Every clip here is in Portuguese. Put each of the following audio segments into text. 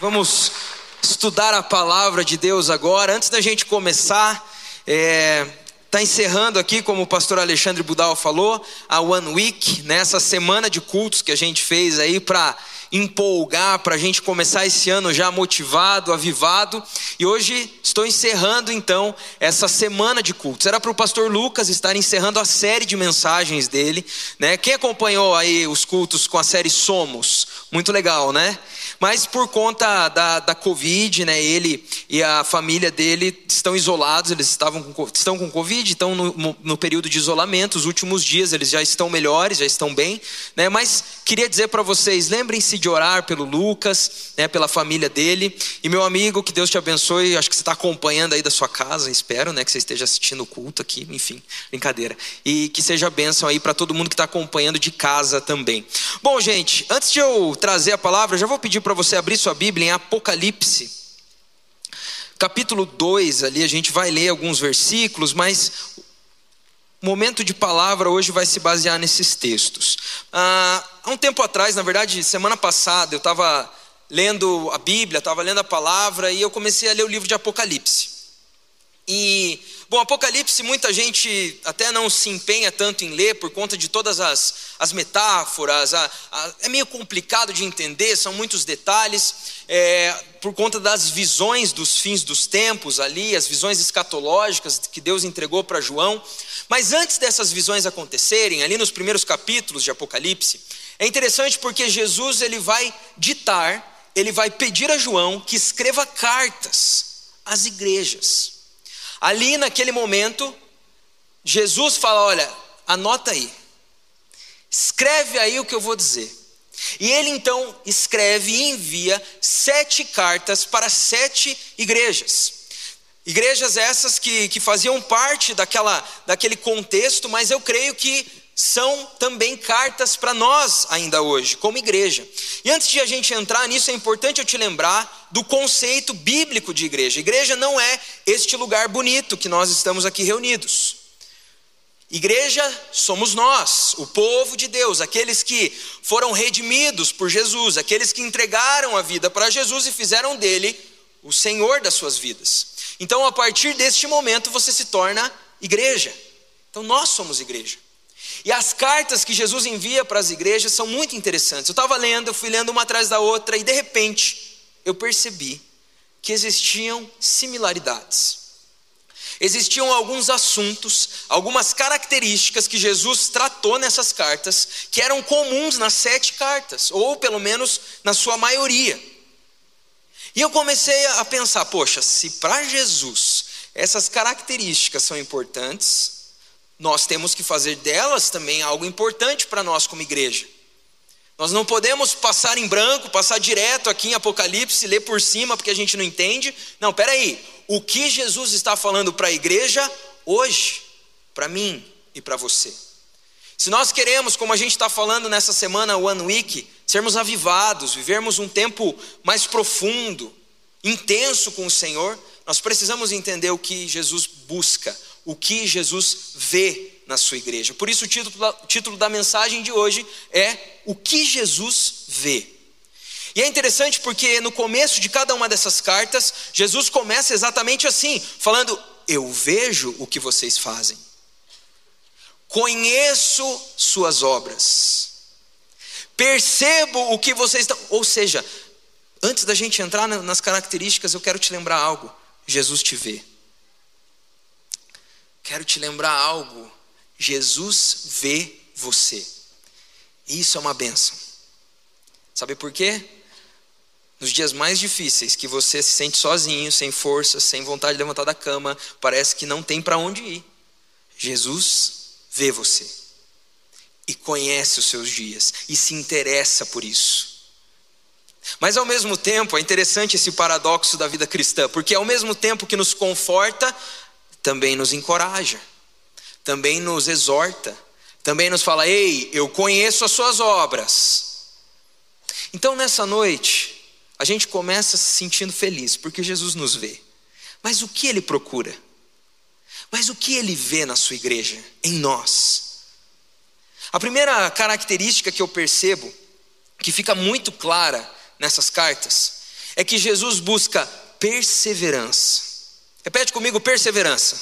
Vamos estudar a palavra de Deus agora. Antes da gente começar, é, tá encerrando aqui, como o pastor Alexandre Budal falou, a One Week, nessa né, semana de cultos que a gente fez aí para empolgar, para a gente começar esse ano já motivado, avivado. E hoje estou encerrando então essa semana de cultos. Era para o pastor Lucas estar encerrando a série de mensagens dele, né? Quem acompanhou aí os cultos com a série Somos? Muito legal, né? Mas por conta da, da Covid, né, ele e a família dele estão isolados, eles estavam com, estão com Covid, estão no, no período de isolamento, os últimos dias eles já estão melhores, já estão bem, né, mas queria dizer para vocês, lembrem-se de orar pelo Lucas, né, pela família dele, e meu amigo, que Deus te abençoe, acho que você está acompanhando aí da sua casa, espero, né, que você esteja assistindo o culto aqui, enfim, brincadeira, e que seja bênção aí para todo mundo que está acompanhando de casa também. Bom, gente, antes de eu trazer a palavra, já vou pedir para você abrir sua Bíblia em Apocalipse, capítulo 2, ali a gente vai ler alguns versículos, mas o momento de palavra hoje vai se basear nesses textos. Ah, há um tempo atrás, na verdade, semana passada, eu estava lendo a Bíblia, estava lendo a palavra e eu comecei a ler o livro de Apocalipse. Bom, Apocalipse, muita gente até não se empenha tanto em ler por conta de todas as, as metáforas, a, a, é meio complicado de entender, são muitos detalhes, é, por conta das visões dos fins dos tempos ali, as visões escatológicas que Deus entregou para João. Mas antes dessas visões acontecerem, ali nos primeiros capítulos de Apocalipse, é interessante porque Jesus ele vai ditar, ele vai pedir a João que escreva cartas às igrejas. Ali naquele momento, Jesus fala: Olha, anota aí, escreve aí o que eu vou dizer. E ele então escreve e envia sete cartas para sete igrejas. Igrejas essas que, que faziam parte daquela, daquele contexto, mas eu creio que são também cartas para nós ainda hoje, como igreja. E antes de a gente entrar nisso, é importante eu te lembrar do conceito bíblico de igreja. Igreja não é este lugar bonito que nós estamos aqui reunidos. Igreja somos nós, o povo de Deus, aqueles que foram redimidos por Jesus, aqueles que entregaram a vida para Jesus e fizeram dele o Senhor das suas vidas. Então, a partir deste momento, você se torna igreja. Então, nós somos igreja. E as cartas que Jesus envia para as igrejas são muito interessantes. Eu estava lendo, eu fui lendo uma atrás da outra e de repente eu percebi que existiam similaridades. Existiam alguns assuntos, algumas características que Jesus tratou nessas cartas que eram comuns nas sete cartas, ou pelo menos na sua maioria. E eu comecei a pensar: poxa, se para Jesus essas características são importantes, nós temos que fazer delas também algo importante para nós como igreja. Nós não podemos passar em branco, passar direto aqui em Apocalipse, ler por cima porque a gente não entende. Não, peraí. O que Jesus está falando para a igreja hoje, para mim e para você? Se nós queremos, como a gente está falando nessa semana One Week, sermos avivados, vivermos um tempo mais profundo, intenso com o Senhor, nós precisamos entender o que Jesus busca, o que Jesus vê na sua igreja. Por isso, o título, título da mensagem de hoje é O que Jesus vê. E é interessante porque no começo de cada uma dessas cartas, Jesus começa exatamente assim, falando: Eu vejo o que vocês fazem, conheço suas obras, percebo o que vocês estão. Ou seja, antes da gente entrar nas características, eu quero te lembrar algo: Jesus te vê. Quero te lembrar algo. Jesus vê você. Isso é uma benção. Sabe por quê? Nos dias mais difíceis, que você se sente sozinho, sem força, sem vontade de levantar da cama, parece que não tem para onde ir. Jesus vê você e conhece os seus dias e se interessa por isso. Mas ao mesmo tempo, é interessante esse paradoxo da vida cristã, porque ao mesmo tempo que nos conforta, também nos encoraja, também nos exorta, também nos fala: ei, eu conheço as suas obras. Então nessa noite, a gente começa se sentindo feliz, porque Jesus nos vê. Mas o que ele procura? Mas o que ele vê na sua igreja, em nós? A primeira característica que eu percebo, que fica muito clara nessas cartas, é que Jesus busca perseverança. Repete comigo: perseverança.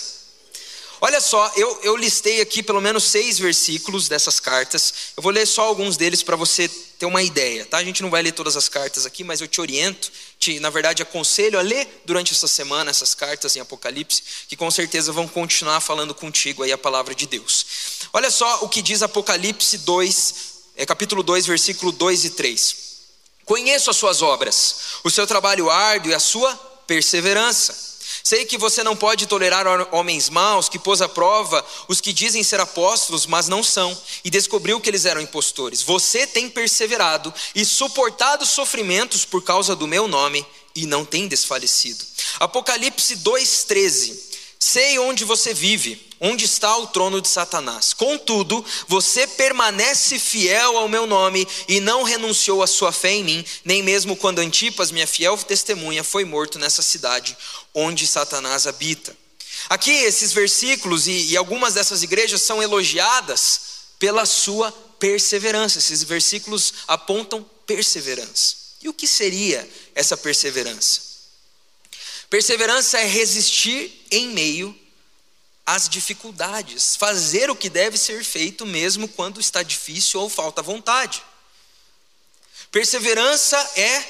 Olha só, eu, eu listei aqui pelo menos seis versículos dessas cartas. Eu vou ler só alguns deles para você ter uma ideia, tá? A gente não vai ler todas as cartas aqui, mas eu te oriento, te, na verdade, aconselho a ler durante essa semana essas cartas em Apocalipse, que com certeza vão continuar falando contigo aí a palavra de Deus. Olha só o que diz Apocalipse 2, é, capítulo 2, versículo 2 e 3. Conheço as suas obras, o seu trabalho árduo e a sua perseverança Sei que você não pode tolerar homens maus que pôs à prova os que dizem ser apóstolos, mas não são, e descobriu que eles eram impostores. Você tem perseverado e suportado sofrimentos por causa do meu nome e não tem desfalecido. Apocalipse 2:13. Sei onde você vive, onde está o trono de Satanás. Contudo, você permanece fiel ao meu nome e não renunciou à sua fé em mim, nem mesmo quando Antipas, minha fiel testemunha, foi morto nessa cidade onde Satanás habita. Aqui, esses versículos e, e algumas dessas igrejas são elogiadas pela sua perseverança. Esses versículos apontam perseverança. E o que seria essa perseverança? Perseverança é resistir em meio às dificuldades, fazer o que deve ser feito mesmo quando está difícil ou falta vontade. Perseverança é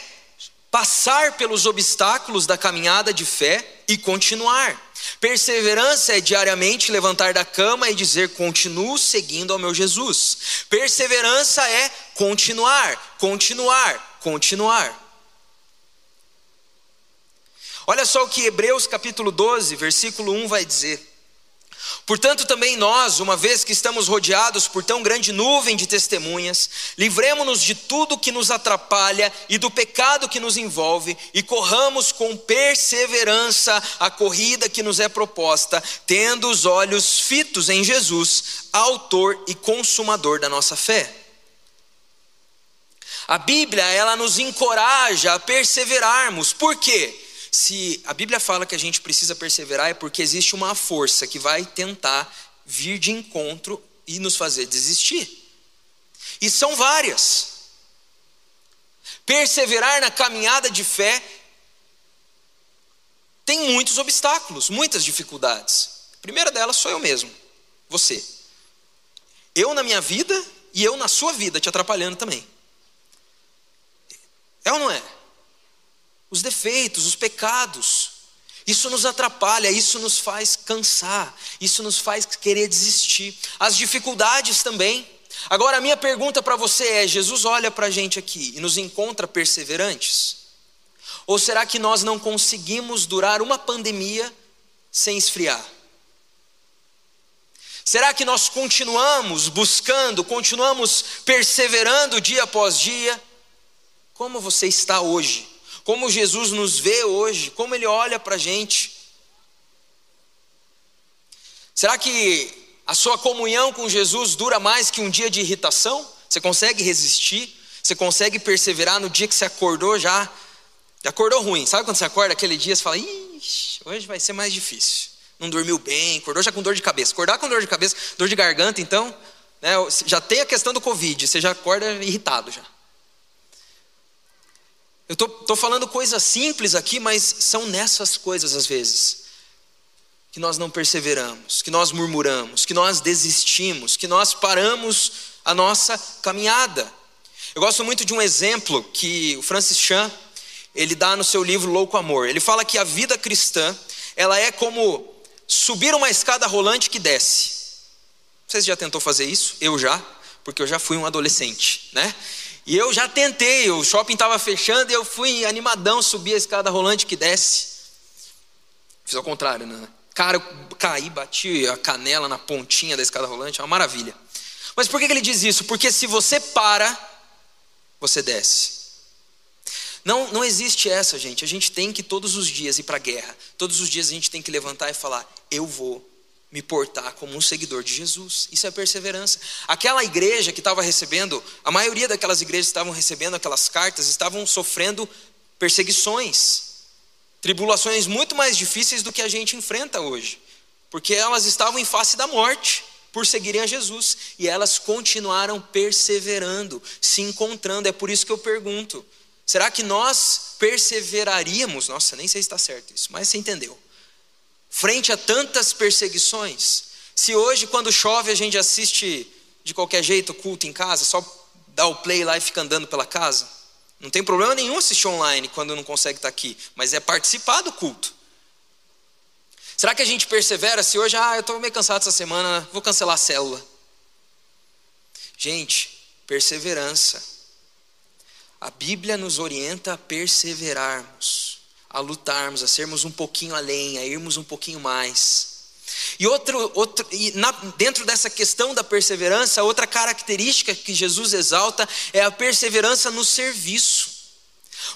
passar pelos obstáculos da caminhada de fé e continuar. Perseverança é diariamente levantar da cama e dizer: continuo seguindo ao meu Jesus. Perseverança é continuar, continuar, continuar. Olha só o que Hebreus capítulo 12, versículo 1 vai dizer. Portanto, também nós, uma vez que estamos rodeados por tão grande nuvem de testemunhas, livremos-nos de tudo que nos atrapalha e do pecado que nos envolve e corramos com perseverança a corrida que nos é proposta, tendo os olhos fitos em Jesus, autor e consumador da nossa fé. A Bíblia, ela nos encoraja a perseverarmos. Por quê? Se a Bíblia fala que a gente precisa perseverar, é porque existe uma força que vai tentar vir de encontro e nos fazer desistir. E são várias. Perseverar na caminhada de fé tem muitos obstáculos, muitas dificuldades. A primeira delas sou eu mesmo, você. Eu na minha vida e eu na sua vida, te atrapalhando também. É ou não é? Os defeitos, os pecados. Isso nos atrapalha, isso nos faz cansar, isso nos faz querer desistir. As dificuldades também. Agora, a minha pergunta para você é: Jesus olha para a gente aqui e nos encontra perseverantes? Ou será que nós não conseguimos durar uma pandemia sem esfriar? Será que nós continuamos buscando, continuamos perseverando dia após dia? Como você está hoje? Como Jesus nos vê hoje, como Ele olha para a gente. Será que a sua comunhão com Jesus dura mais que um dia de irritação? Você consegue resistir? Você consegue perseverar no dia que você acordou já? Já acordou ruim. Sabe quando você acorda aquele dia e fala, Ixi, hoje vai ser mais difícil. Não dormiu bem, acordou já com dor de cabeça. Acordar com dor de cabeça, dor de garganta, então, né, já tem a questão do Covid, você já acorda irritado já. Eu estou falando coisas simples aqui, mas são nessas coisas às vezes que nós não perseveramos, que nós murmuramos, que nós desistimos, que nós paramos a nossa caminhada. Eu gosto muito de um exemplo que o Francis Chan ele dá no seu livro Louco Amor. Ele fala que a vida cristã ela é como subir uma escada rolante que desce. Você já tentou fazer isso? Eu já, porque eu já fui um adolescente, né? E eu já tentei, o shopping estava fechando e eu fui animadão subir a escada rolante que desce. Fiz ao contrário, né? Cara, eu caí, bati a canela na pontinha da escada rolante, é uma maravilha. Mas por que ele diz isso? Porque se você para, você desce. Não, não existe essa, gente. A gente tem que todos os dias ir para a guerra. Todos os dias a gente tem que levantar e falar: eu vou me portar como um seguidor de Jesus. Isso é perseverança. Aquela igreja que estava recebendo, a maioria daquelas igrejas que estavam recebendo aquelas cartas, estavam sofrendo perseguições, tribulações muito mais difíceis do que a gente enfrenta hoje, porque elas estavam em face da morte por seguirem a Jesus e elas continuaram perseverando, se encontrando. É por isso que eu pergunto: Será que nós perseveraríamos? Nossa, nem sei se está certo isso, mas você entendeu. Frente a tantas perseguições, se hoje, quando chove, a gente assiste de qualquer jeito o culto em casa, só dá o play lá e fica andando pela casa, não tem problema nenhum assistir online quando não consegue estar aqui, mas é participar do culto. Será que a gente persevera se hoje, ah, eu estou meio cansado essa semana, vou cancelar a célula? Gente, perseverança. A Bíblia nos orienta a perseverarmos, a lutarmos, a sermos um pouquinho além, a irmos um pouquinho mais. E, outro, outro, e na, dentro dessa questão da perseverança, outra característica que Jesus exalta é a perseverança no serviço.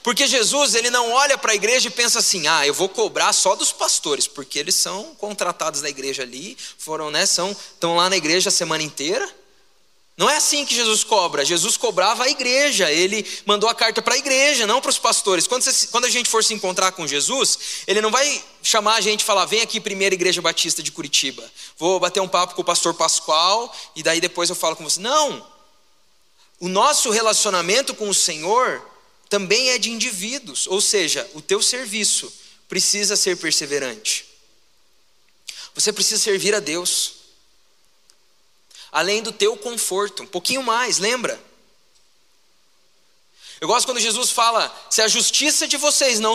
Porque Jesus, ele não olha para a igreja e pensa assim: "Ah, eu vou cobrar só dos pastores, porque eles são contratados da igreja ali, foram, né, são estão lá na igreja a semana inteira". Não é assim que Jesus cobra. Jesus cobrava a igreja. Ele mandou a carta para a igreja, não para os pastores. Quando, você, quando, a gente for se encontrar com Jesus, ele não vai chamar a gente e falar: vem aqui, primeira igreja batista de Curitiba. Vou bater um papo com o pastor Pascoal e daí depois eu falo com você. Não. O nosso relacionamento com o Senhor também é de indivíduos. Ou seja, o teu serviço precisa ser perseverante. Você precisa servir a Deus além do teu conforto, um pouquinho mais, lembra? Eu gosto quando Jesus fala: se a justiça de vocês não,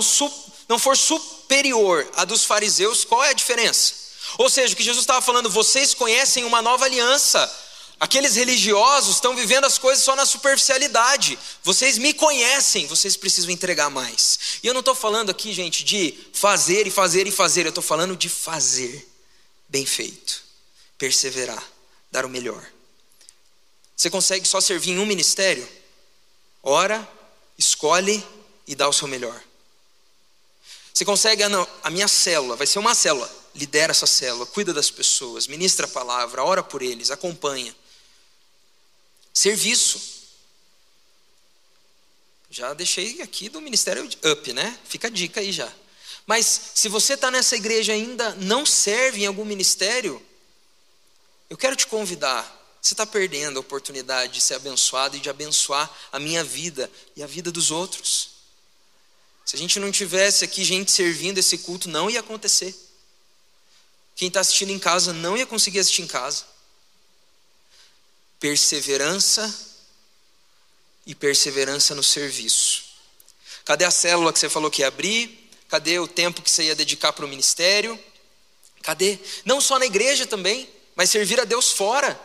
não for superior à dos fariseus, qual é a diferença? Ou seja, o que Jesus estava falando, vocês conhecem uma nova aliança. Aqueles religiosos estão vivendo as coisas só na superficialidade. Vocês me conhecem, vocês precisam entregar mais. E eu não estou falando aqui, gente, de fazer e fazer e fazer. Eu estou falando de fazer bem feito, perseverar dar o melhor. Você consegue só servir em um ministério? Ora, escolhe e dá o seu melhor. Você consegue, ah, não, a minha célula, vai ser uma célula. Lidera essa célula, cuida das pessoas, ministra a palavra, ora por eles, acompanha. Serviço. Já deixei aqui do ministério up, né? Fica a dica aí já. Mas se você está nessa igreja ainda não serve em algum ministério, eu quero te convidar. Você está perdendo a oportunidade de ser abençoado e de abençoar a minha vida e a vida dos outros. Se a gente não tivesse aqui gente servindo esse culto, não ia acontecer. Quem está assistindo em casa não ia conseguir assistir em casa. Perseverança e perseverança no serviço. Cadê a célula que você falou que ia abrir? Cadê o tempo que você ia dedicar para o ministério? Cadê? Não só na igreja também mas servir a Deus fora.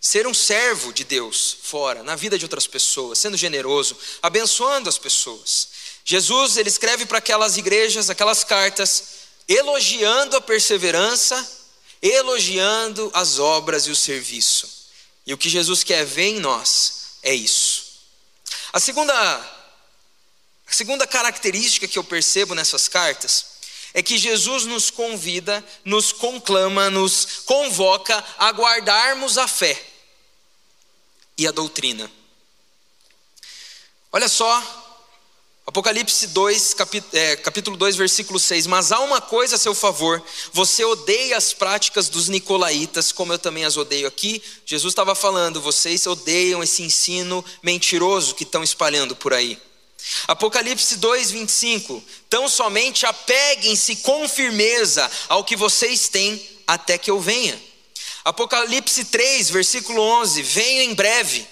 Ser um servo de Deus fora, na vida de outras pessoas, sendo generoso, abençoando as pessoas. Jesus, ele escreve para aquelas igrejas, aquelas cartas, elogiando a perseverança, elogiando as obras e o serviço. E o que Jesus quer ver em nós é isso. A segunda, a segunda característica que eu percebo nessas cartas é que Jesus nos convida, nos conclama, nos convoca a guardarmos a fé e a doutrina. Olha só, Apocalipse 2, é, capítulo 2, versículo 6. Mas há uma coisa a seu favor: você odeia as práticas dos nicolaítas, como eu também as odeio aqui. Jesus estava falando, vocês odeiam esse ensino mentiroso que estão espalhando por aí. Apocalipse 2, 25. Tão somente apeguem-se com firmeza ao que vocês têm até que eu venha. Apocalipse 3, versículo 11. Venho em breve.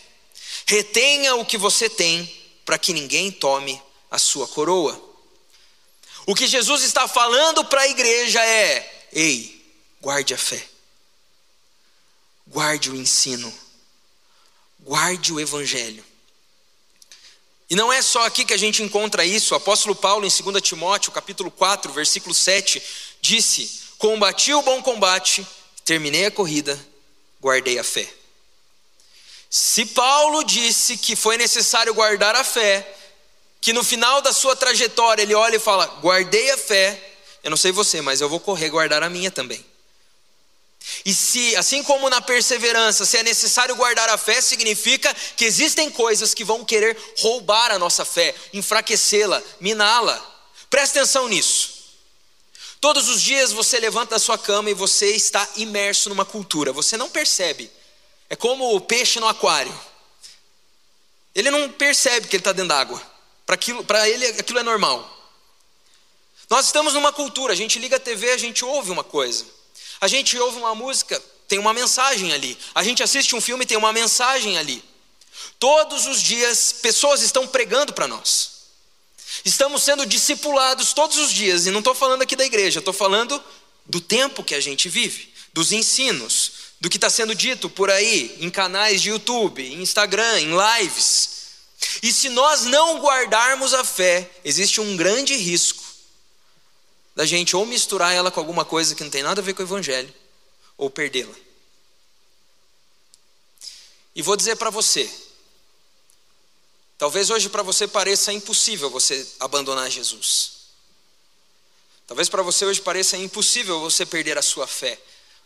Retenha o que você tem, para que ninguém tome a sua coroa. O que Jesus está falando para a igreja é: ei, guarde a fé, guarde o ensino, guarde o evangelho. E não é só aqui que a gente encontra isso. O apóstolo Paulo, em 2 Timóteo, capítulo 4, versículo 7, disse: Combati o bom combate, terminei a corrida, guardei a fé. Se Paulo disse que foi necessário guardar a fé, que no final da sua trajetória ele olha e fala: Guardei a fé, eu não sei você, mas eu vou correr guardar a minha também. E se, assim como na perseverança, se é necessário guardar a fé, significa que existem coisas que vão querer roubar a nossa fé, enfraquecê-la, miná-la. Preste atenção nisso. Todos os dias você levanta da sua cama e você está imerso numa cultura, você não percebe. É como o peixe no aquário. Ele não percebe que ele está dentro d'água. Para ele aquilo é normal. Nós estamos numa cultura, a gente liga a TV, a gente ouve uma coisa. A gente ouve uma música, tem uma mensagem ali. A gente assiste um filme, tem uma mensagem ali. Todos os dias, pessoas estão pregando para nós. Estamos sendo discipulados todos os dias, e não estou falando aqui da igreja, estou falando do tempo que a gente vive, dos ensinos, do que está sendo dito por aí, em canais de YouTube, em Instagram, em lives. E se nós não guardarmos a fé, existe um grande risco da gente ou misturar ela com alguma coisa que não tem nada a ver com o Evangelho, ou perdê-la. E vou dizer para você, talvez hoje para você pareça impossível você abandonar Jesus. Talvez para você hoje pareça impossível você perder a sua fé.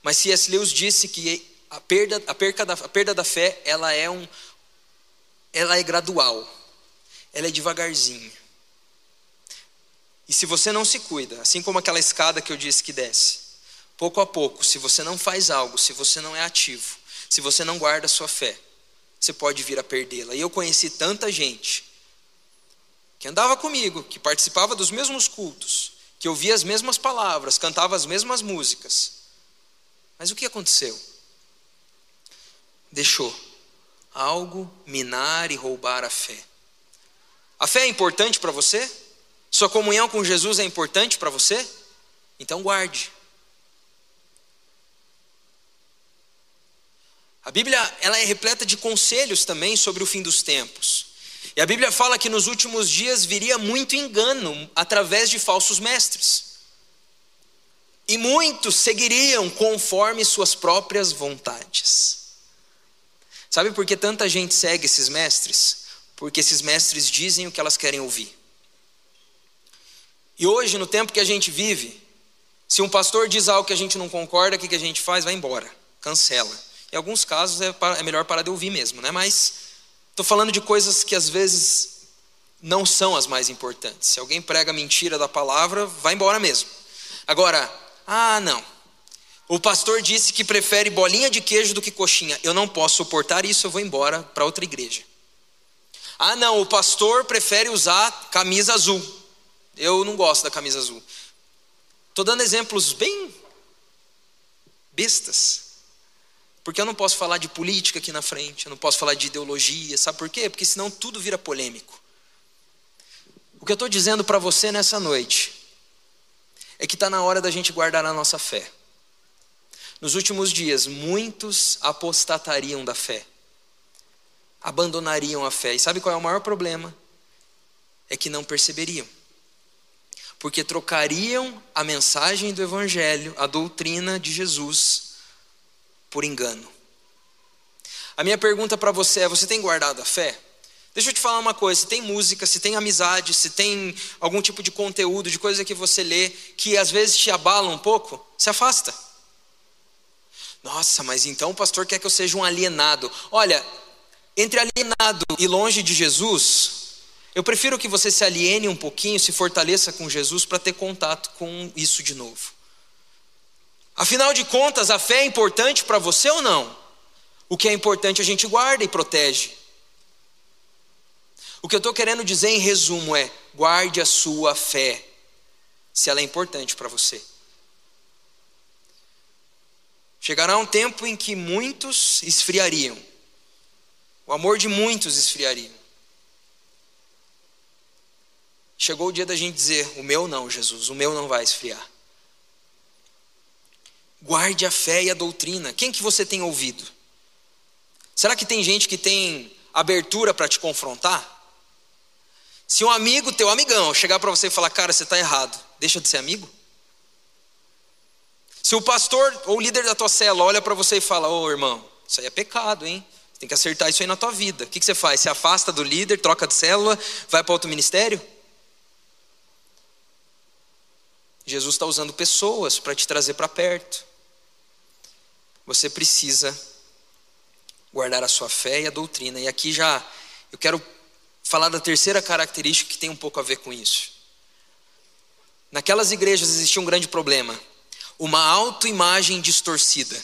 Mas C.S. Lewis disse que a perda, a, perca da, a perda da fé, ela é um, ela é gradual, ela é devagarzinho. E se você não se cuida, assim como aquela escada que eu disse que desce, pouco a pouco, se você não faz algo, se você não é ativo, se você não guarda a sua fé, você pode vir a perdê-la. E eu conheci tanta gente que andava comigo, que participava dos mesmos cultos, que ouvia as mesmas palavras, cantava as mesmas músicas. Mas o que aconteceu? Deixou algo minar e roubar a fé. A fé é importante para você? Sua comunhão com Jesus é importante para você? Então guarde. A Bíblia ela é repleta de conselhos também sobre o fim dos tempos. E a Bíblia fala que nos últimos dias viria muito engano através de falsos mestres. E muitos seguiriam conforme suas próprias vontades. Sabe por que tanta gente segue esses mestres? Porque esses mestres dizem o que elas querem ouvir. E hoje, no tempo que a gente vive, se um pastor diz algo que a gente não concorda, o que a gente faz? Vai embora, cancela. Em alguns casos é, é melhor parar de ouvir mesmo, né? Mas estou falando de coisas que às vezes não são as mais importantes. Se alguém prega mentira da palavra, vai embora mesmo. Agora, ah, não. O pastor disse que prefere bolinha de queijo do que coxinha. Eu não posso suportar isso, eu vou embora para outra igreja. Ah, não, o pastor prefere usar camisa azul. Eu não gosto da camisa azul. Estou dando exemplos bem bestas. Porque eu não posso falar de política aqui na frente, eu não posso falar de ideologia, sabe por quê? Porque senão tudo vira polêmico. O que eu estou dizendo para você nessa noite é que está na hora da gente guardar a nossa fé. Nos últimos dias, muitos apostatariam da fé, abandonariam a fé. E sabe qual é o maior problema? É que não perceberiam porque trocariam a mensagem do Evangelho, a doutrina de Jesus, por engano. A minha pergunta para você é: você tem guardado a fé? Deixa eu te falar uma coisa: se tem música, se tem amizade, se tem algum tipo de conteúdo, de coisa que você lê, que às vezes te abala um pouco, se afasta. Nossa, mas então o pastor quer que eu seja um alienado. Olha, entre alienado e longe de Jesus, eu prefiro que você se aliene um pouquinho, se fortaleça com Jesus para ter contato com isso de novo. Afinal de contas, a fé é importante para você ou não? O que é importante a gente guarda e protege. O que eu estou querendo dizer em resumo é: guarde a sua fé, se ela é importante para você. Chegará um tempo em que muitos esfriariam, o amor de muitos esfriaria. Chegou o dia da gente dizer: O meu não, Jesus, o meu não vai esfriar. Guarde a fé e a doutrina. Quem que você tem ouvido? Será que tem gente que tem abertura para te confrontar? Se um amigo, teu amigão, chegar para você e falar: Cara, você está errado, deixa de ser amigo? Se o pastor ou o líder da tua cela olha para você e fala: Ô oh, irmão, isso aí é pecado, hein? Você tem que acertar isso aí na tua vida. O que, que você faz? Se afasta do líder, troca de célula, vai para outro ministério? Jesus está usando pessoas para te trazer para perto. Você precisa guardar a sua fé e a doutrina. E aqui já eu quero falar da terceira característica que tem um pouco a ver com isso. Naquelas igrejas existia um grande problema: uma autoimagem distorcida.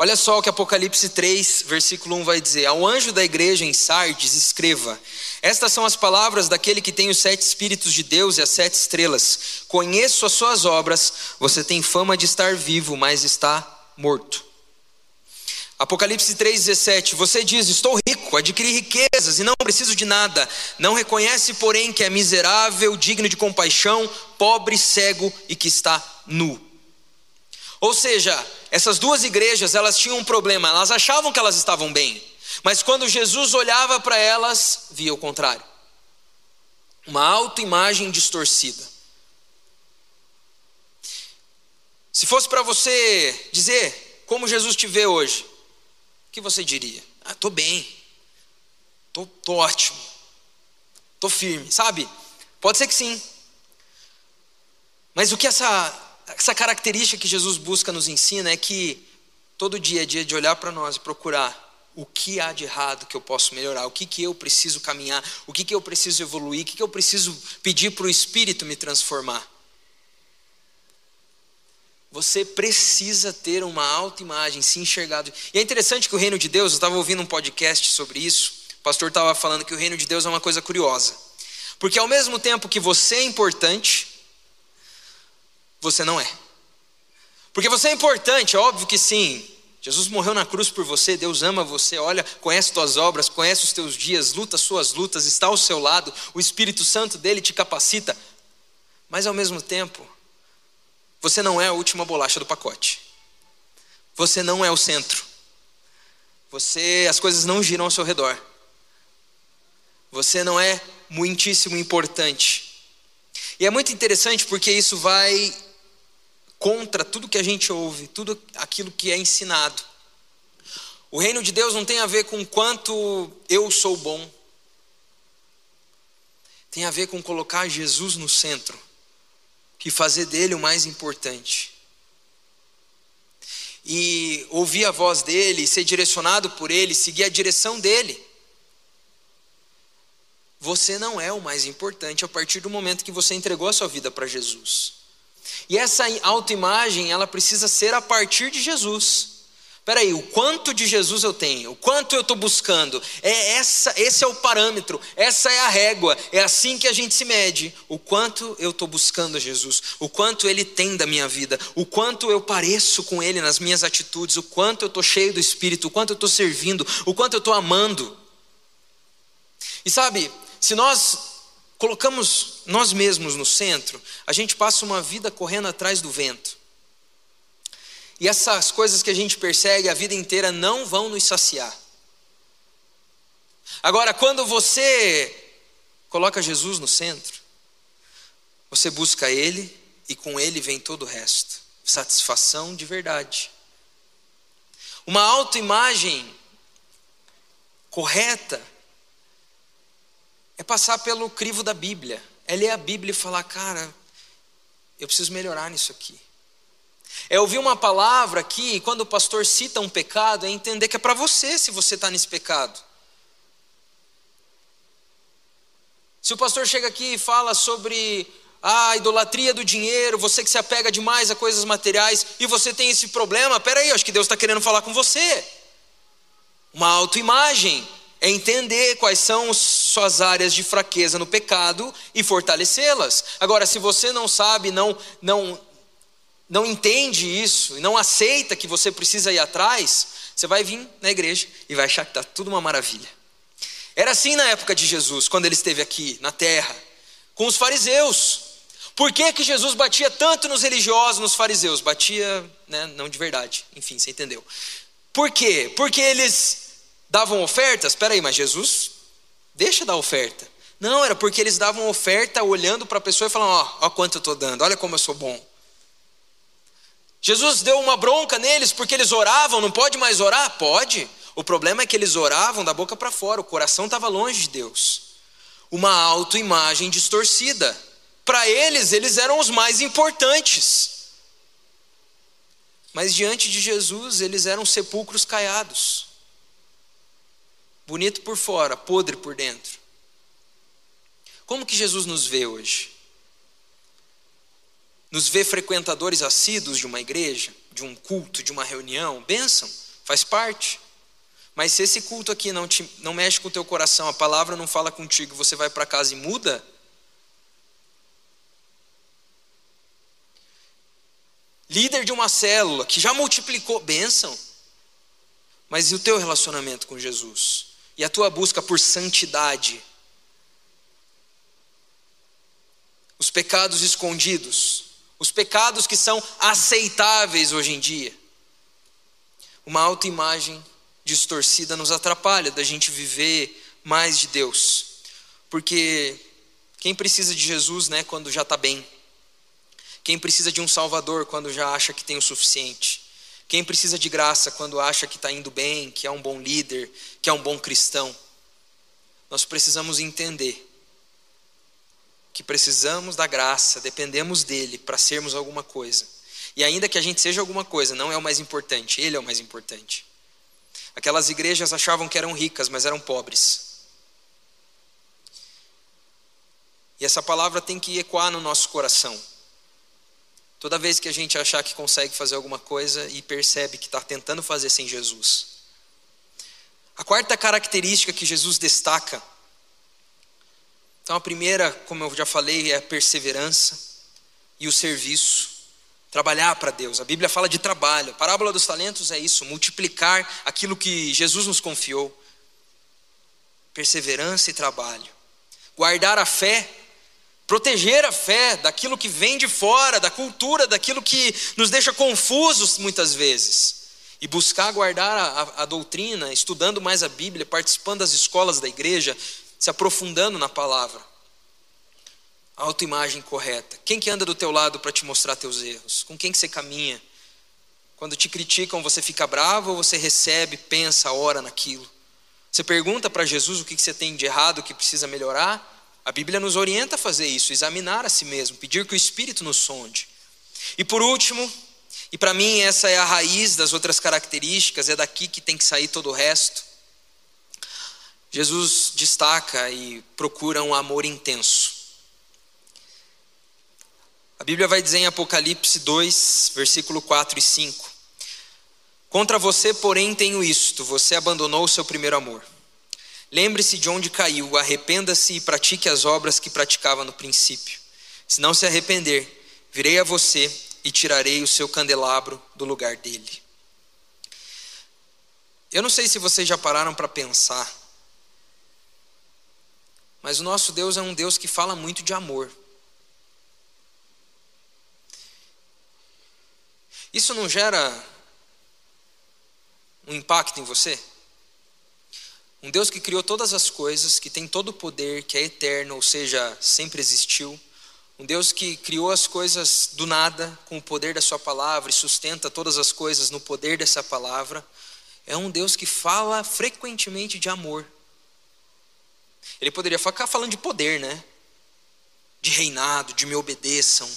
Olha só o que Apocalipse 3, versículo 1 vai dizer: Ao anjo da igreja em Sardes, escreva: Estas são as palavras daquele que tem os sete Espíritos de Deus e as sete estrelas. Conheço as suas obras, você tem fama de estar vivo, mas está morto. Apocalipse 3,17: Você diz: Estou rico, adquiri riquezas e não preciso de nada. Não reconhece, porém, que é miserável, digno de compaixão, pobre, cego e que está nu. Ou seja, essas duas igrejas, elas tinham um problema, elas achavam que elas estavam bem, mas quando Jesus olhava para elas, via o contrário. Uma autoimagem distorcida. Se fosse para você dizer como Jesus te vê hoje, o que você diria? Ah, tô bem. Tô, tô ótimo. Tô firme, sabe? Pode ser que sim. Mas o que essa essa característica que Jesus busca nos ensina é que todo dia é dia de olhar para nós e procurar o que há de errado que eu posso melhorar, o que, que eu preciso caminhar, o que, que eu preciso evoluir, o que, que eu preciso pedir para o Espírito me transformar. Você precisa ter uma autoimagem, se enxergar. E é interessante que o reino de Deus, eu estava ouvindo um podcast sobre isso, o pastor estava falando que o reino de Deus é uma coisa curiosa. Porque ao mesmo tempo que você é importante, você não é. Porque você é importante, é óbvio que sim. Jesus morreu na cruz por você, Deus ama você, olha, conhece tuas obras, conhece os teus dias, luta suas lutas, está ao seu lado, o Espírito Santo dele te capacita. Mas ao mesmo tempo, você não é a última bolacha do pacote. Você não é o centro. Você, as coisas não giram ao seu redor. Você não é muitíssimo importante. E é muito interessante porque isso vai contra tudo que a gente ouve, tudo aquilo que é ensinado. O reino de Deus não tem a ver com quanto eu sou bom. Tem a ver com colocar Jesus no centro, que fazer dele o mais importante. E ouvir a voz dele, ser direcionado por ele, seguir a direção dele. Você não é o mais importante a partir do momento que você entregou a sua vida para Jesus. E essa autoimagem, ela precisa ser a partir de Jesus. Espera aí, o quanto de Jesus eu tenho? O quanto eu estou buscando? É essa, esse é o parâmetro, essa é a régua, é assim que a gente se mede. O quanto eu estou buscando a Jesus, o quanto Ele tem da minha vida, o quanto eu pareço com Ele nas minhas atitudes, o quanto eu estou cheio do Espírito, o quanto eu estou servindo, o quanto eu estou amando. E sabe, se nós colocamos nós mesmos no centro, a gente passa uma vida correndo atrás do vento. E essas coisas que a gente persegue a vida inteira não vão nos saciar. Agora, quando você coloca Jesus no centro, você busca Ele e com Ele vem todo o resto satisfação de verdade. Uma autoimagem correta é passar pelo crivo da Bíblia. É ler a Bíblia e falar, cara, eu preciso melhorar nisso aqui. É ouvir uma palavra aqui, e quando o pastor cita um pecado, é entender que é para você se você está nesse pecado. Se o pastor chega aqui e fala sobre a idolatria do dinheiro, você que se apega demais a coisas materiais, e você tem esse problema, peraí, acho que Deus está querendo falar com você. Uma autoimagem é entender quais são suas áreas de fraqueza no pecado e fortalecê-las. Agora, se você não sabe, não, não, não entende isso e não aceita que você precisa ir atrás, você vai vir na igreja e vai achar que está tudo uma maravilha. Era assim na época de Jesus, quando ele esteve aqui na terra, com os fariseus. Por que, que Jesus batia tanto nos religiosos, nos fariseus? Batia, né, não de verdade, enfim, você entendeu. Por quê? Porque eles davam ofertas? Espera aí, mas Jesus deixa dar oferta. Não, era porque eles davam oferta olhando para a pessoa e falando: ó, ó quanto eu estou dando, olha como eu sou bom. Jesus deu uma bronca neles porque eles oravam, não pode mais orar? Pode. O problema é que eles oravam da boca para fora, o coração estava longe de Deus. Uma autoimagem distorcida. Para eles, eles eram os mais importantes. Mas diante de Jesus, eles eram sepulcros caiados bonito por fora, podre por dentro. Como que Jesus nos vê hoje? Nos vê frequentadores assíduos de uma igreja, de um culto, de uma reunião? Bênção, Faz parte. Mas se esse culto aqui não, te, não mexe com o teu coração, a palavra não fala contigo, você vai para casa e muda, líder de uma célula que já multiplicou bênção, mas e o teu relacionamento com Jesus? E a tua busca por santidade? Os pecados escondidos, os pecados que são aceitáveis hoje em dia. Uma autoimagem distorcida nos atrapalha da gente viver mais de Deus. Porque quem precisa de Jesus, né, quando já está bem? Quem precisa de um Salvador quando já acha que tem o suficiente? Quem precisa de graça quando acha que está indo bem, que é um bom líder, que é um bom cristão? Nós precisamos entender que precisamos da graça, dependemos dele para sermos alguma coisa. E ainda que a gente seja alguma coisa, não é o mais importante, ele é o mais importante. Aquelas igrejas achavam que eram ricas, mas eram pobres. E essa palavra tem que ecoar no nosso coração. Toda vez que a gente achar que consegue fazer alguma coisa e percebe que está tentando fazer sem Jesus. A quarta característica que Jesus destaca. Então, a primeira, como eu já falei, é a perseverança e o serviço. Trabalhar para Deus. A Bíblia fala de trabalho. A parábola dos talentos é isso: multiplicar aquilo que Jesus nos confiou. Perseverança e trabalho. Guardar a fé proteger a fé daquilo que vem de fora, da cultura, daquilo que nos deixa confusos muitas vezes. E buscar guardar a, a, doutrina, estudando mais a Bíblia, participando das escolas da igreja, se aprofundando na palavra. Autoimagem correta. Quem que anda do teu lado para te mostrar teus erros? Com quem que você caminha? Quando te criticam, você fica bravo ou você recebe, pensa, ora naquilo? Você pergunta para Jesus o que você tem de errado, o que precisa melhorar? A Bíblia nos orienta a fazer isso, examinar a si mesmo, pedir que o Espírito nos sonde. E por último, e para mim essa é a raiz das outras características, é daqui que tem que sair todo o resto. Jesus destaca e procura um amor intenso. A Bíblia vai dizer em Apocalipse 2, versículo 4 e 5: Contra você, porém, tenho isto: você abandonou o seu primeiro amor. Lembre-se de onde caiu, arrependa-se e pratique as obras que praticava no princípio. Se não se arrepender, virei a você e tirarei o seu candelabro do lugar dele. Eu não sei se vocês já pararam para pensar, mas o nosso Deus é um Deus que fala muito de amor. Isso não gera um impacto em você? Um Deus que criou todas as coisas, que tem todo o poder, que é eterno, ou seja, sempre existiu. Um Deus que criou as coisas do nada, com o poder da Sua palavra e sustenta todas as coisas no poder dessa palavra. É um Deus que fala frequentemente de amor. Ele poderia ficar falando de poder, né? De reinado, de me obedeçam.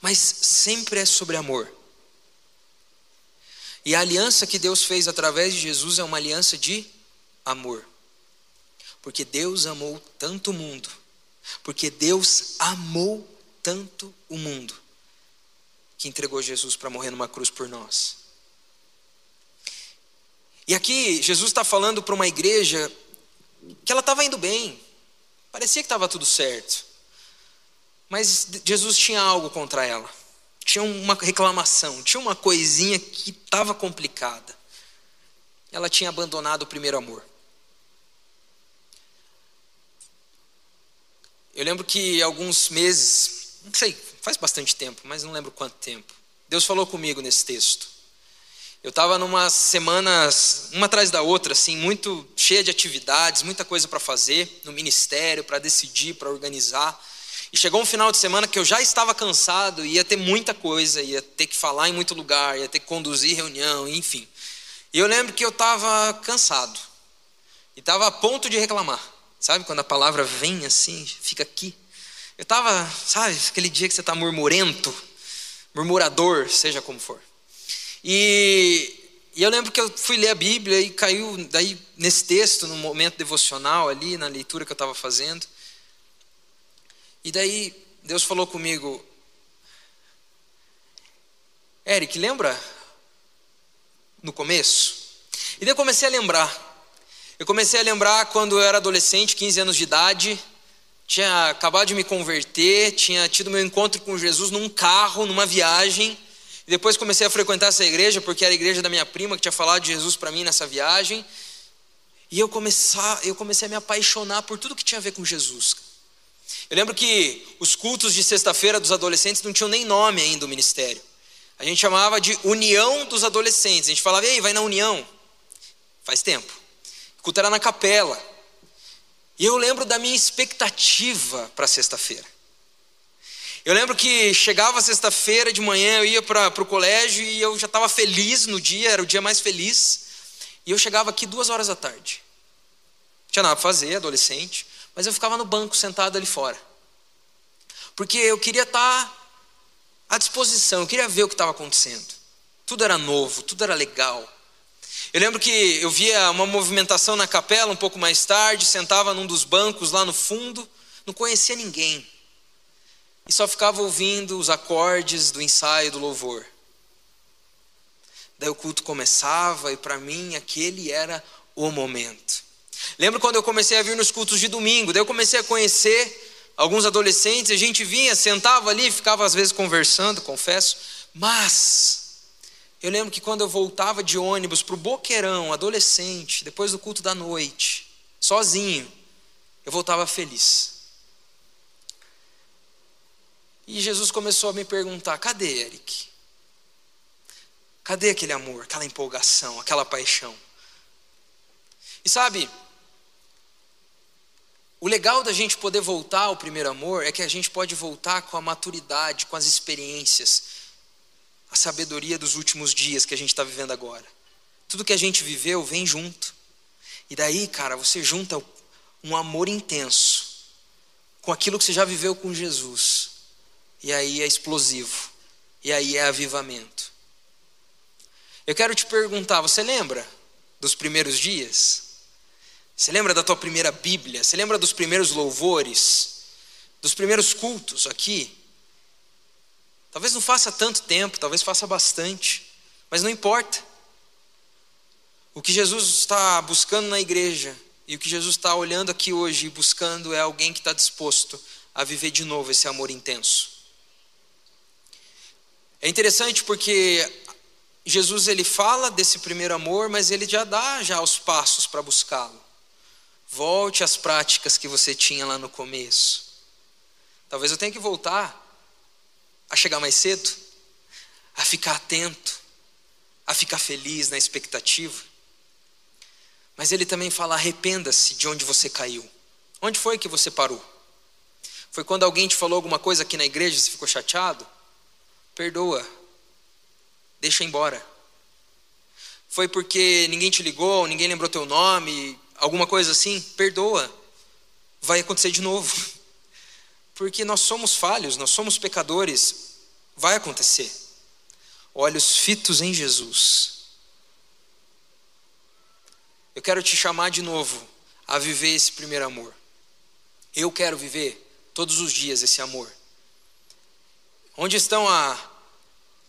Mas sempre é sobre amor. E a aliança que Deus fez através de Jesus é uma aliança de amor. Porque Deus amou tanto o mundo. Porque Deus amou tanto o mundo. Que entregou Jesus para morrer numa cruz por nós. E aqui Jesus está falando para uma igreja que ela estava indo bem. Parecia que estava tudo certo. Mas Jesus tinha algo contra ela. Tinha uma reclamação, tinha uma coisinha que estava complicada. Ela tinha abandonado o primeiro amor. Eu lembro que alguns meses, não sei, faz bastante tempo, mas não lembro quanto tempo. Deus falou comigo nesse texto. Eu estava numa semanas, uma atrás da outra, assim, muito cheia de atividades, muita coisa para fazer no ministério, para decidir, para organizar. E chegou um final de semana que eu já estava cansado, ia ter muita coisa, ia ter que falar em muito lugar, ia ter que conduzir reunião, enfim. E eu lembro que eu estava cansado e estava a ponto de reclamar. Sabe quando a palavra vem assim, fica aqui? Eu estava, sabe, aquele dia que você está murmurento, murmurador, seja como for. E, e, eu lembro que eu fui ler a Bíblia e caiu daí nesse texto, no momento devocional ali, na leitura que eu estava fazendo. E daí Deus falou comigo, Eric, lembra no começo. E daí eu comecei a lembrar. Eu comecei a lembrar quando eu era adolescente, 15 anos de idade, tinha acabado de me converter, tinha tido meu encontro com Jesus num carro, numa viagem. E depois comecei a frequentar essa igreja, porque era a igreja da minha prima que tinha falado de Jesus para mim nessa viagem. E eu, começar, eu comecei a me apaixonar por tudo que tinha a ver com Jesus. Eu lembro que os cultos de sexta-feira dos adolescentes não tinham nem nome ainda o ministério. A gente chamava de União dos Adolescentes. A gente falava, ei, vai na União. Faz tempo. Culto era na capela. E eu lembro da minha expectativa para sexta-feira. Eu lembro que chegava sexta-feira de manhã, eu ia para o colégio e eu já estava feliz no dia, era o dia mais feliz. E eu chegava aqui duas horas da tarde. Não tinha nada para fazer, adolescente, mas eu ficava no banco sentado ali fora. Porque eu queria estar tá à disposição, eu queria ver o que estava acontecendo. Tudo era novo, tudo era legal. Eu lembro que eu via uma movimentação na capela um pouco mais tarde, sentava num dos bancos lá no fundo, não conhecia ninguém. E só ficava ouvindo os acordes do ensaio do louvor. Daí o culto começava e para mim aquele era o momento. Lembro quando eu comecei a vir nos cultos de domingo, daí eu comecei a conhecer alguns adolescentes, a gente vinha, sentava ali, ficava às vezes conversando, confesso, mas eu lembro que quando eu voltava de ônibus para o Boqueirão, adolescente, depois do culto da noite, sozinho, eu voltava feliz. E Jesus começou a me perguntar: cadê Eric? Cadê aquele amor, aquela empolgação, aquela paixão? E sabe, o legal da gente poder voltar ao primeiro amor é que a gente pode voltar com a maturidade, com as experiências, a sabedoria dos últimos dias que a gente está vivendo agora. Tudo que a gente viveu vem junto. E daí, cara, você junta um amor intenso com aquilo que você já viveu com Jesus. E aí é explosivo. E aí é avivamento. Eu quero te perguntar, você lembra dos primeiros dias? Você lembra da tua primeira Bíblia? Você lembra dos primeiros louvores? Dos primeiros cultos aqui? Talvez não faça tanto tempo, talvez faça bastante, mas não importa. O que Jesus está buscando na igreja e o que Jesus está olhando aqui hoje e buscando é alguém que está disposto a viver de novo esse amor intenso. É interessante porque Jesus ele fala desse primeiro amor, mas ele já dá já os passos para buscá-lo. Volte às práticas que você tinha lá no começo. Talvez eu tenha que voltar a chegar mais cedo, a ficar atento, a ficar feliz na expectativa. Mas ele também fala: arrependa-se de onde você caiu. Onde foi que você parou? Foi quando alguém te falou alguma coisa aqui na igreja e você ficou chateado? Perdoa, deixa embora. Foi porque ninguém te ligou, ninguém lembrou teu nome, alguma coisa assim, perdoa, vai acontecer de novo. Porque nós somos falhos, nós somos pecadores, vai acontecer. Olhos fitos em Jesus. Eu quero te chamar de novo a viver esse primeiro amor. Eu quero viver todos os dias esse amor. Onde estão a,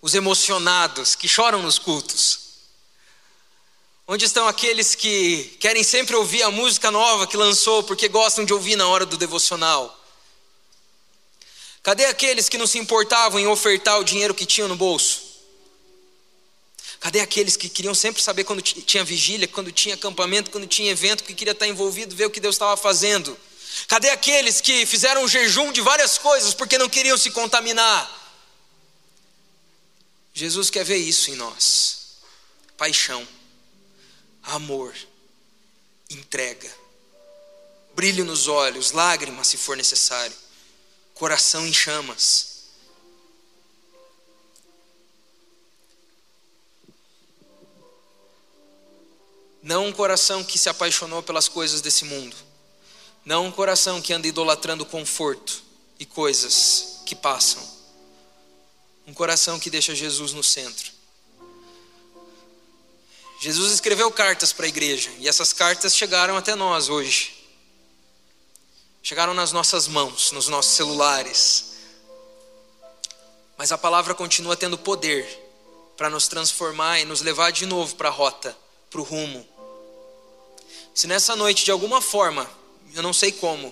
os emocionados que choram nos cultos? Onde estão aqueles que querem sempre ouvir a música nova que lançou porque gostam de ouvir na hora do devocional? Cadê aqueles que não se importavam em ofertar o dinheiro que tinham no bolso? Cadê aqueles que queriam sempre saber quando tinha vigília, quando tinha acampamento, quando tinha evento, que queria estar envolvido, ver o que Deus estava fazendo? Cadê aqueles que fizeram um jejum de várias coisas porque não queriam se contaminar? Jesus quer ver isso em nós: paixão amor, entrega, brilho nos olhos, lágrimas se for necessário, coração em chamas. Não um coração que se apaixonou pelas coisas desse mundo. Não um coração que anda idolatrando conforto e coisas que passam. Um coração que deixa Jesus no centro. Jesus escreveu cartas para a igreja e essas cartas chegaram até nós hoje. Chegaram nas nossas mãos, nos nossos celulares. Mas a palavra continua tendo poder para nos transformar e nos levar de novo para a rota, para o rumo. Se nessa noite, de alguma forma, eu não sei como,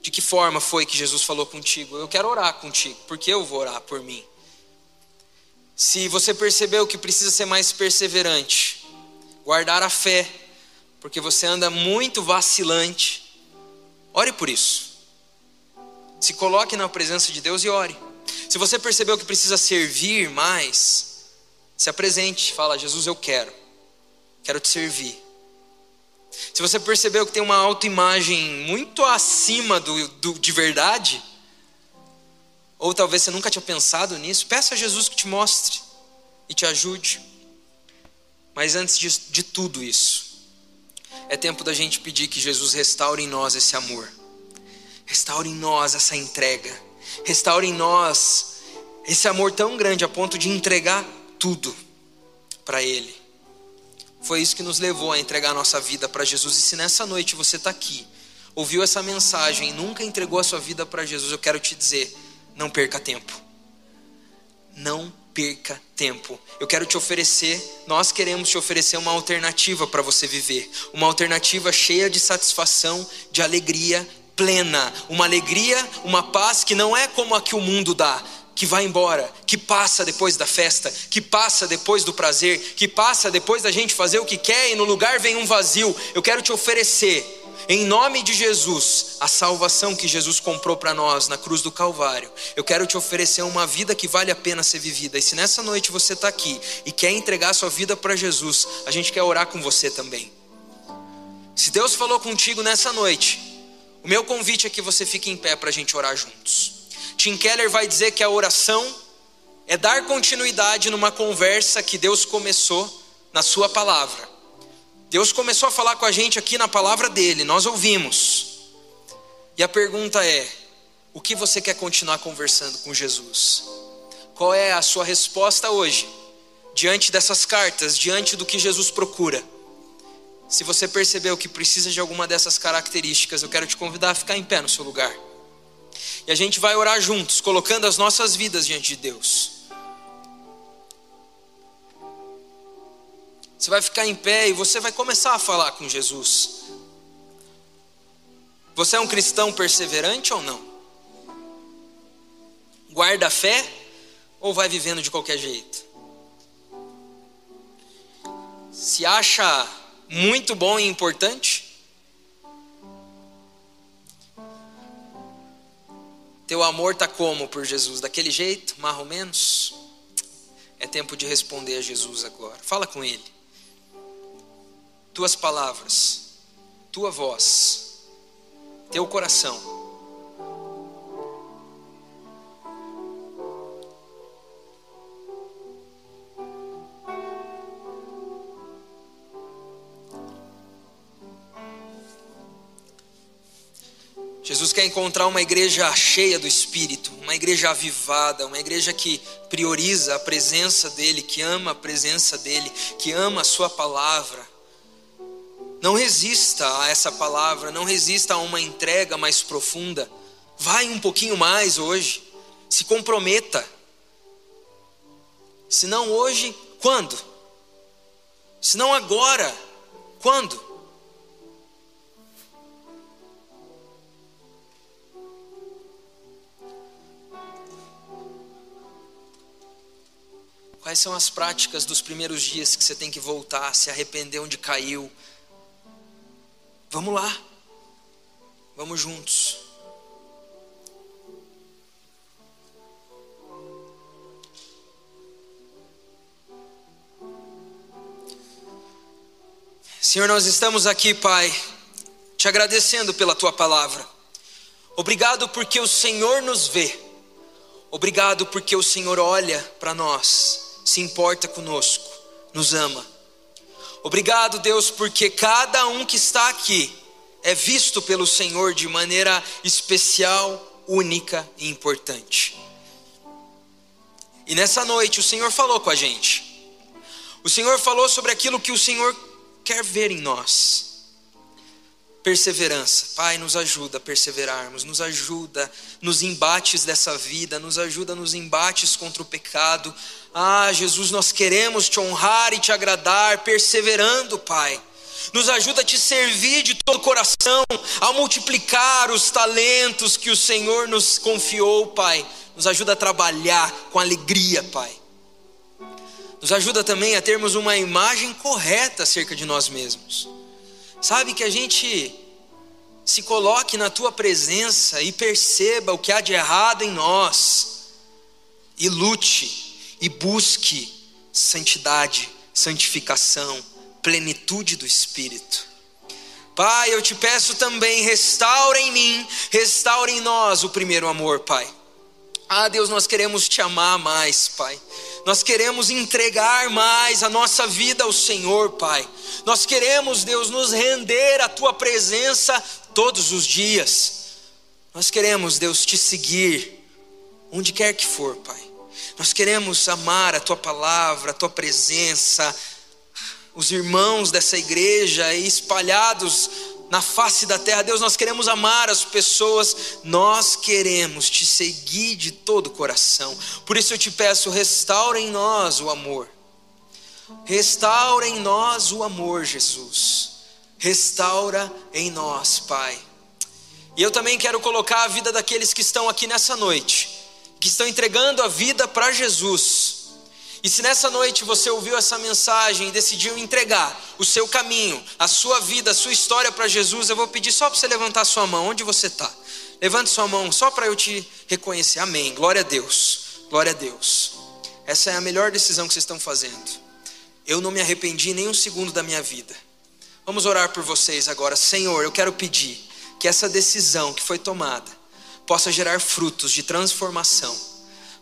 de que forma foi que Jesus falou contigo, eu quero orar contigo, porque eu vou orar por mim. Se você percebeu que precisa ser mais perseverante, guardar a fé, porque você anda muito vacilante, ore por isso. Se coloque na presença de Deus e ore. Se você percebeu que precisa servir mais, se apresente, fala: Jesus, eu quero, quero te servir. Se você percebeu que tem uma autoimagem muito acima do, do, de verdade, ou talvez você nunca tinha pensado nisso, peça a Jesus que te mostre e te ajude. Mas antes de, de tudo isso, é tempo da gente pedir que Jesus restaure em nós esse amor, restaure em nós essa entrega, restaure em nós esse amor tão grande a ponto de entregar tudo para Ele. Foi isso que nos levou a entregar a nossa vida para Jesus. E se nessa noite você está aqui, ouviu essa mensagem e nunca entregou a sua vida para Jesus, eu quero te dizer: não perca tempo. Não perca tempo. Eu quero te oferecer, nós queremos te oferecer uma alternativa para você viver, uma alternativa cheia de satisfação, de alegria plena, uma alegria, uma paz que não é como a que o mundo dá, que vai embora, que passa depois da festa, que passa depois do prazer, que passa depois da gente fazer o que quer e no lugar vem um vazio. Eu quero te oferecer, em nome de Jesus, a salvação que Jesus comprou para nós na cruz do Calvário. Eu quero te oferecer uma vida que vale a pena ser vivida. E se nessa noite você está aqui e quer entregar sua vida para Jesus, a gente quer orar com você também. Se Deus falou contigo nessa noite, o meu convite é que você fique em pé para a gente orar juntos. Tim Keller vai dizer que a oração é dar continuidade numa conversa que Deus começou na Sua palavra. Deus começou a falar com a gente aqui na palavra dele, nós ouvimos. E a pergunta é: o que você quer continuar conversando com Jesus? Qual é a sua resposta hoje, diante dessas cartas, diante do que Jesus procura? Se você percebeu que precisa de alguma dessas características, eu quero te convidar a ficar em pé no seu lugar. E a gente vai orar juntos, colocando as nossas vidas diante de Deus. Você vai ficar em pé e você vai começar a falar com Jesus. Você é um cristão perseverante ou não? Guarda a fé ou vai vivendo de qualquer jeito? Se acha muito bom e importante? Teu amor está como por Jesus? Daquele jeito, mais ou menos? É tempo de responder a Jesus agora. Fala com Ele. Tuas palavras, tua voz, teu coração Jesus quer encontrar uma igreja cheia do Espírito, uma igreja avivada, uma igreja que prioriza a presença dEle, que ama a presença dEle, que ama a Sua palavra. Não resista a essa palavra, não resista a uma entrega mais profunda. Vai um pouquinho mais hoje, se comprometa. Se não hoje, quando? Se não agora, quando? Quais são as práticas dos primeiros dias que você tem que voltar, se arrepender onde caiu? Vamos lá. Vamos juntos. Senhor, nós estamos aqui, Pai, te agradecendo pela tua palavra. Obrigado porque o Senhor nos vê. Obrigado porque o Senhor olha para nós se importa conosco, nos ama. Obrigado, Deus, porque cada um que está aqui é visto pelo Senhor de maneira especial, única e importante. E nessa noite o Senhor falou com a gente. O Senhor falou sobre aquilo que o Senhor quer ver em nós. Perseverança. Pai, nos ajuda a perseverarmos, nos ajuda nos embates dessa vida, nos ajuda nos embates contra o pecado. Ah, Jesus, nós queremos te honrar e te agradar, perseverando, Pai. Nos ajuda a te servir de todo o coração, a multiplicar os talentos que o Senhor nos confiou, Pai. Nos ajuda a trabalhar com alegria, Pai. Nos ajuda também a termos uma imagem correta acerca de nós mesmos. Sabe que a gente se coloque na tua presença e perceba o que há de errado em nós, e lute e busque santidade, santificação, plenitude do Espírito. Pai, eu te peço também, restaura em mim, restaura em nós o primeiro amor, Pai. Ah, Deus, nós queremos te amar mais, Pai. Nós queremos entregar mais a nossa vida ao Senhor, Pai. Nós queremos, Deus, nos render à tua presença todos os dias. Nós queremos, Deus, te seguir onde quer que for, Pai. Nós queremos amar a tua palavra, a tua presença, os irmãos dessa igreja espalhados na face da terra. Deus, nós queremos amar as pessoas, nós queremos te seguir de todo o coração. Por isso eu te peço, restaura em nós o amor. Restaura em nós o amor, Jesus. Restaura em nós, Pai. E eu também quero colocar a vida daqueles que estão aqui nessa noite, que estão entregando a vida para Jesus e se nessa noite você ouviu essa mensagem e decidiu entregar o seu caminho, a sua vida, a sua história para Jesus, eu vou pedir só para você levantar sua mão, onde você está. Levante sua mão só para eu te reconhecer. Amém. Glória a Deus. Glória a Deus. Essa é a melhor decisão que vocês estão fazendo. Eu não me arrependi nem um segundo da minha vida. Vamos orar por vocês agora. Senhor, eu quero pedir que essa decisão que foi tomada possa gerar frutos de transformação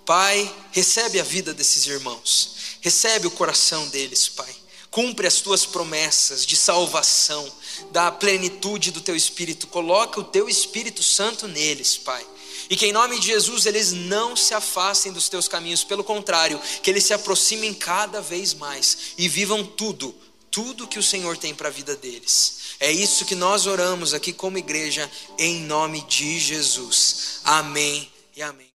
Pai, recebe a vida desses irmãos, recebe o coração deles, Pai. Cumpre as tuas promessas de salvação, da plenitude do teu Espírito, coloca o teu Espírito Santo neles, Pai. E que em nome de Jesus eles não se afastem dos teus caminhos, pelo contrário, que eles se aproximem cada vez mais e vivam tudo, tudo que o Senhor tem para a vida deles. É isso que nós oramos aqui como igreja, em nome de Jesus. Amém e amém.